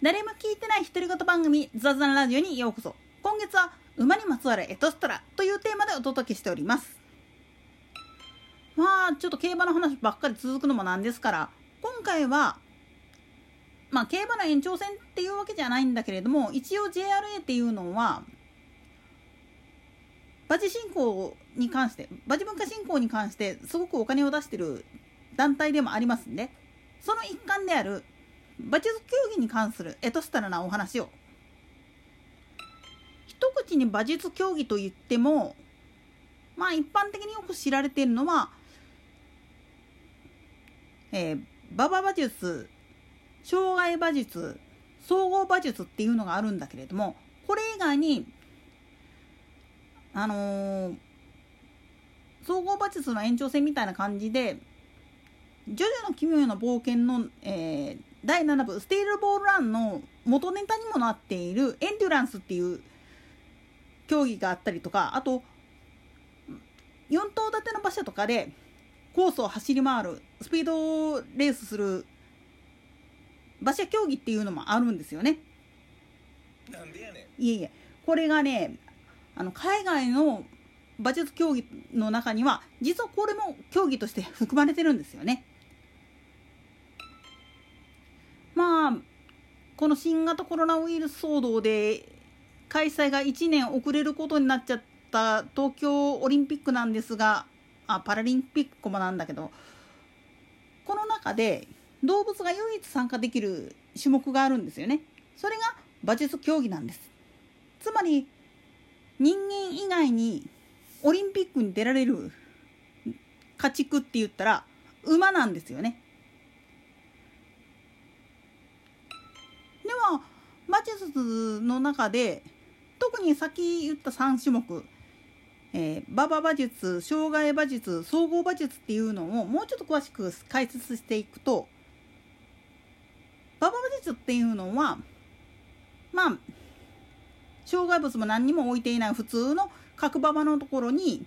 誰も聞いてない独り言番組ザザンラジオにようこそ。今月は馬にまつわるエトストラというテーマでお届けしております。まあちょっと競馬の話ばっかり続くのもなんですから今回はまあ競馬の延長戦っていうわけじゃないんだけれども一応 JRA っていうのは馬事振興に関して馬事文化振興に関してすごくお金を出してる団体でもありますんでその一環である馬術競技に関するエトスタラなお話を。一口に馬術競技といってもまあ一般的によく知られているのは、えー、馬場馬術障害馬術総合馬術っていうのがあるんだけれどもこれ以外にあのー、総合馬術の延長戦みたいな感じで「ジョジョの奇妙な冒険の」えー、第7部「ステイルボールラン」の元ネタにもなっているエンデュランスっていう競技があったりとかあと4頭立ての馬車とかでコースを走り回るスピードレースする馬車競技っていうのもあるんですよね。なんでやねんいえいえこれがねあの海外の馬術競技の中には実はこれも競技として含まれてるんですよね。この新型コロナウイルス騒動で開催が1年遅れることになっちゃった東京オリンピックなんですがあパラリンピックもなんだけどこの中で動物が唯一参加できる種目があるんですよね。それが馬術競技なんです。つまり人間以外にオリンピックに出られる家畜って言ったら馬なんですよね。馬術の中で特にさっき言った3種目、えー、馬場馬術障害馬術総合馬術っていうのをもうちょっと詳しく解説していくと馬場馬術っていうのはまあ障害物も何にも置いていない普通の角馬場のところに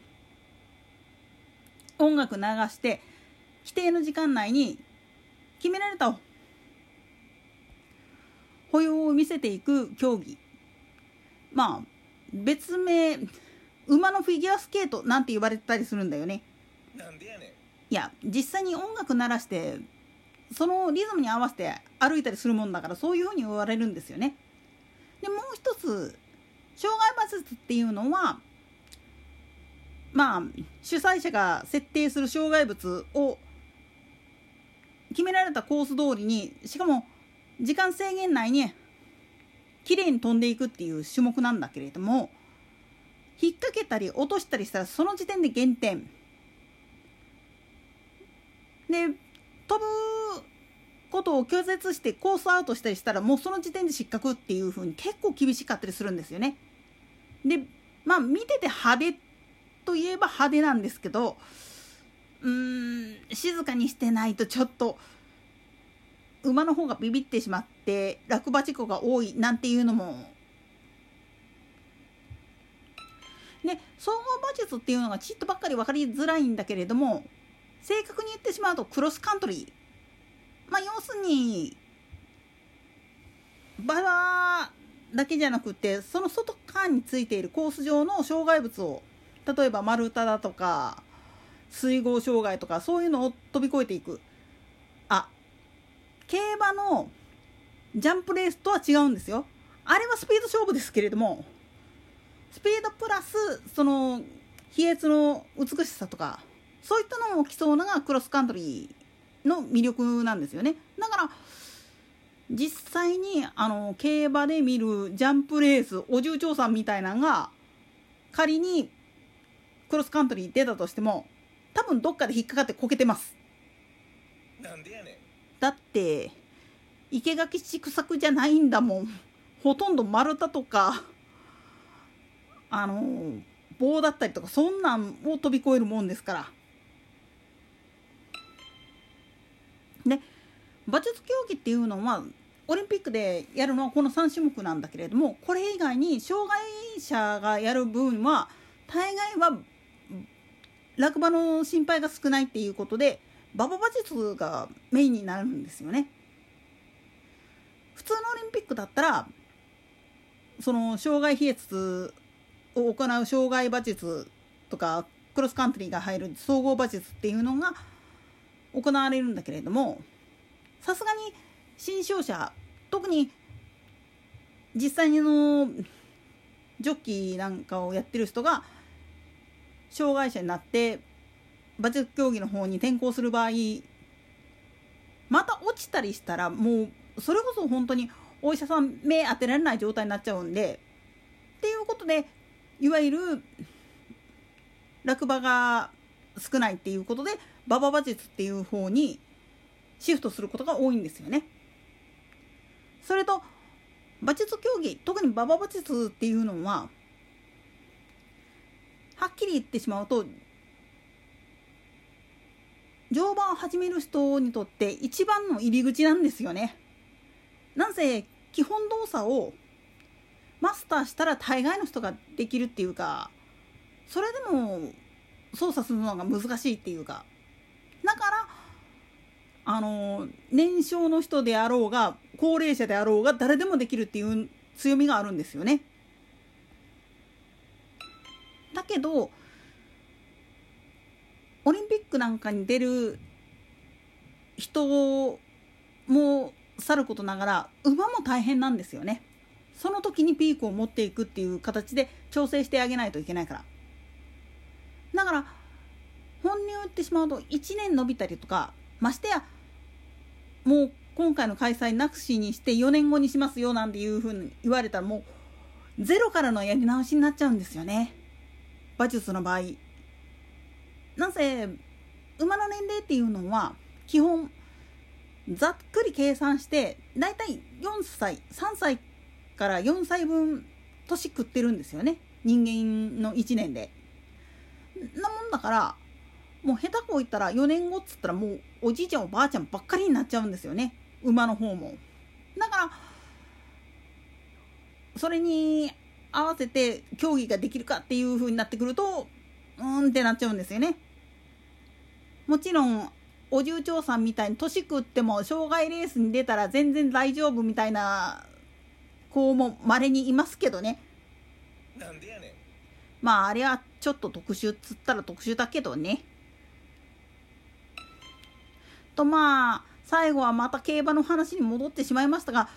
音楽流して規定の時間内に決められた歩様を見せていく競技。まあ別名馬のフィギュアスケートなんて言われたりするんだよね。なんでやねん。いや実際に音楽鳴らしてそのリズムに合わせて歩いたりするもんだからそういうふうに言われるんですよね。でもう一つ障害馬術っていうのはまあ主催者が設定する障害物を決められたコース通りにしかも時間制限内に綺麗に飛んでいくっていう種目なんだけれども引っ掛けたり落としたりしたらその時点で減点で飛ぶことを拒絶してコースアウトしたりしたらもうその時点で失格っていう風に結構厳しかったりするんですよね。でまあ見てて派手といえば派手なんですけどうーん静かにしてないとちょっと馬の方がビビってしまって落馬事故が多いなんていうのも。で総合馬術っていうのがちっとばっかり分かりづらいんだけれども正確に言ってしまうとクロスカントリー。まあ要するに馬場だけじゃなくてその外側についているコース上の障害物を例えば丸太だとか水郷障害とかそういうのを飛び越えていく。競馬のジャンプレースとは違うんですよ。あれはスピード勝負ですけれどもスピードプラスその飛躍の美しさとかそういったのを競うのがクロスカントリーの魅力なんですよね。だから実際にあの競馬で見るジャンプレースお重長さんみたいなのが仮にクロスカントリー出たとしても多分どっかで引っかかってこけてます。なんでやねん。だって生垣畜作じゃないんだもん。ほとんど丸太とかあの棒だったりとかそんなんを飛び越えるもんですから。で馬術競技っていうのはオリンピックでやるのはこの3種目なんだけれどもこれ以外に障害者がやる分は大概は落馬の心配が少ないっていうことで馬場馬術がメインになるんですよね。普通のオリンピックだったらその障害飛越を行う障害馬術とかクロスカントリーが入る総合馬術っていうのが行われるんだけれどもさすがに新商者特に実際のジョッキーなんかをやってる人が障害者になって馬術競技の方に転向する場合また落ちたりしたらもうそれこそ本当にお医者さん目当てられない状態になっちゃうんでっていうことでいわゆる落馬が少ないっていうことで馬場馬術っていう方にシフトすることが多いんですよね。それと馬術競技特に馬場馬術っていうのははっきり言ってしまうと乗馬を始める人にとって一番の入り口なんですよね。なぜ基本動作をマスターしたら大概の人ができるっていうかそれでも操作するのが難しいっていうかだからあの年少の人であろうが高齢者であろうが誰でもできるっていう強みがあるんですよね。だけどオリンピックなんかに出る人もさることながら馬も大変なんですよね。その時にピークを持っていくっていう形で調整してあげないといけないから。だから本音を言ってしまうと1年延びたりとかましてやもう今回の開催なくしにして4年後にしますよなんていうふうに言われたらもうゼロからのやり直しになっちゃうんですよね馬術の場合。なぜ馬の年齢っていうのは基本ざっくり計算してだいたい4歳3歳から4歳分年食ってるんですよね人間の1年で。なもんだからもう下手こ言ったら4年後っつったらもうおじいちゃんおばあちゃんばっかりになっちゃうんですよね馬の方も。だからそれに合わせて競技ができるかっていう風になってくるとうーんってなっちゃうんですよね。もちろんお重長さんみたいに年食っても障害レースに出たら全然大丈夫みたいな子もまれにいますけどねなんでやねんまああれはちょっと特殊っつったら特殊だけどね。とまあ最後はまた競馬の話に戻ってしまいましたが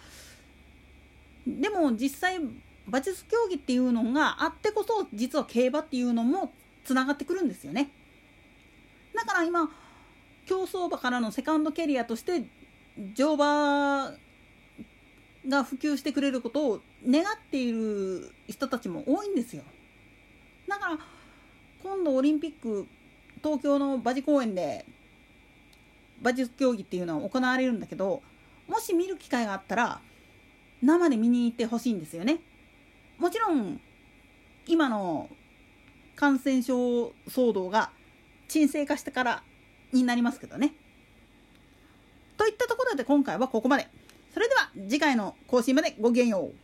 でも実際馬術競技っていうのがあってこそ実は競馬っていうのもつながってくるんですよね。だから今競走馬からのセカンドキャリアとして乗馬が普及してくれることを願っている人たちも多いんですよ。だから今度オリンピック東京の馬事公園で馬術競技っていうのは行われるんだけどもし見る機会があったら生で見に行ってほしいんですよね。もちろん今の感染症騒動が沈静化してからになりますけどね。といったところで今回はここまで。それでは次回の更新までごきげんよう。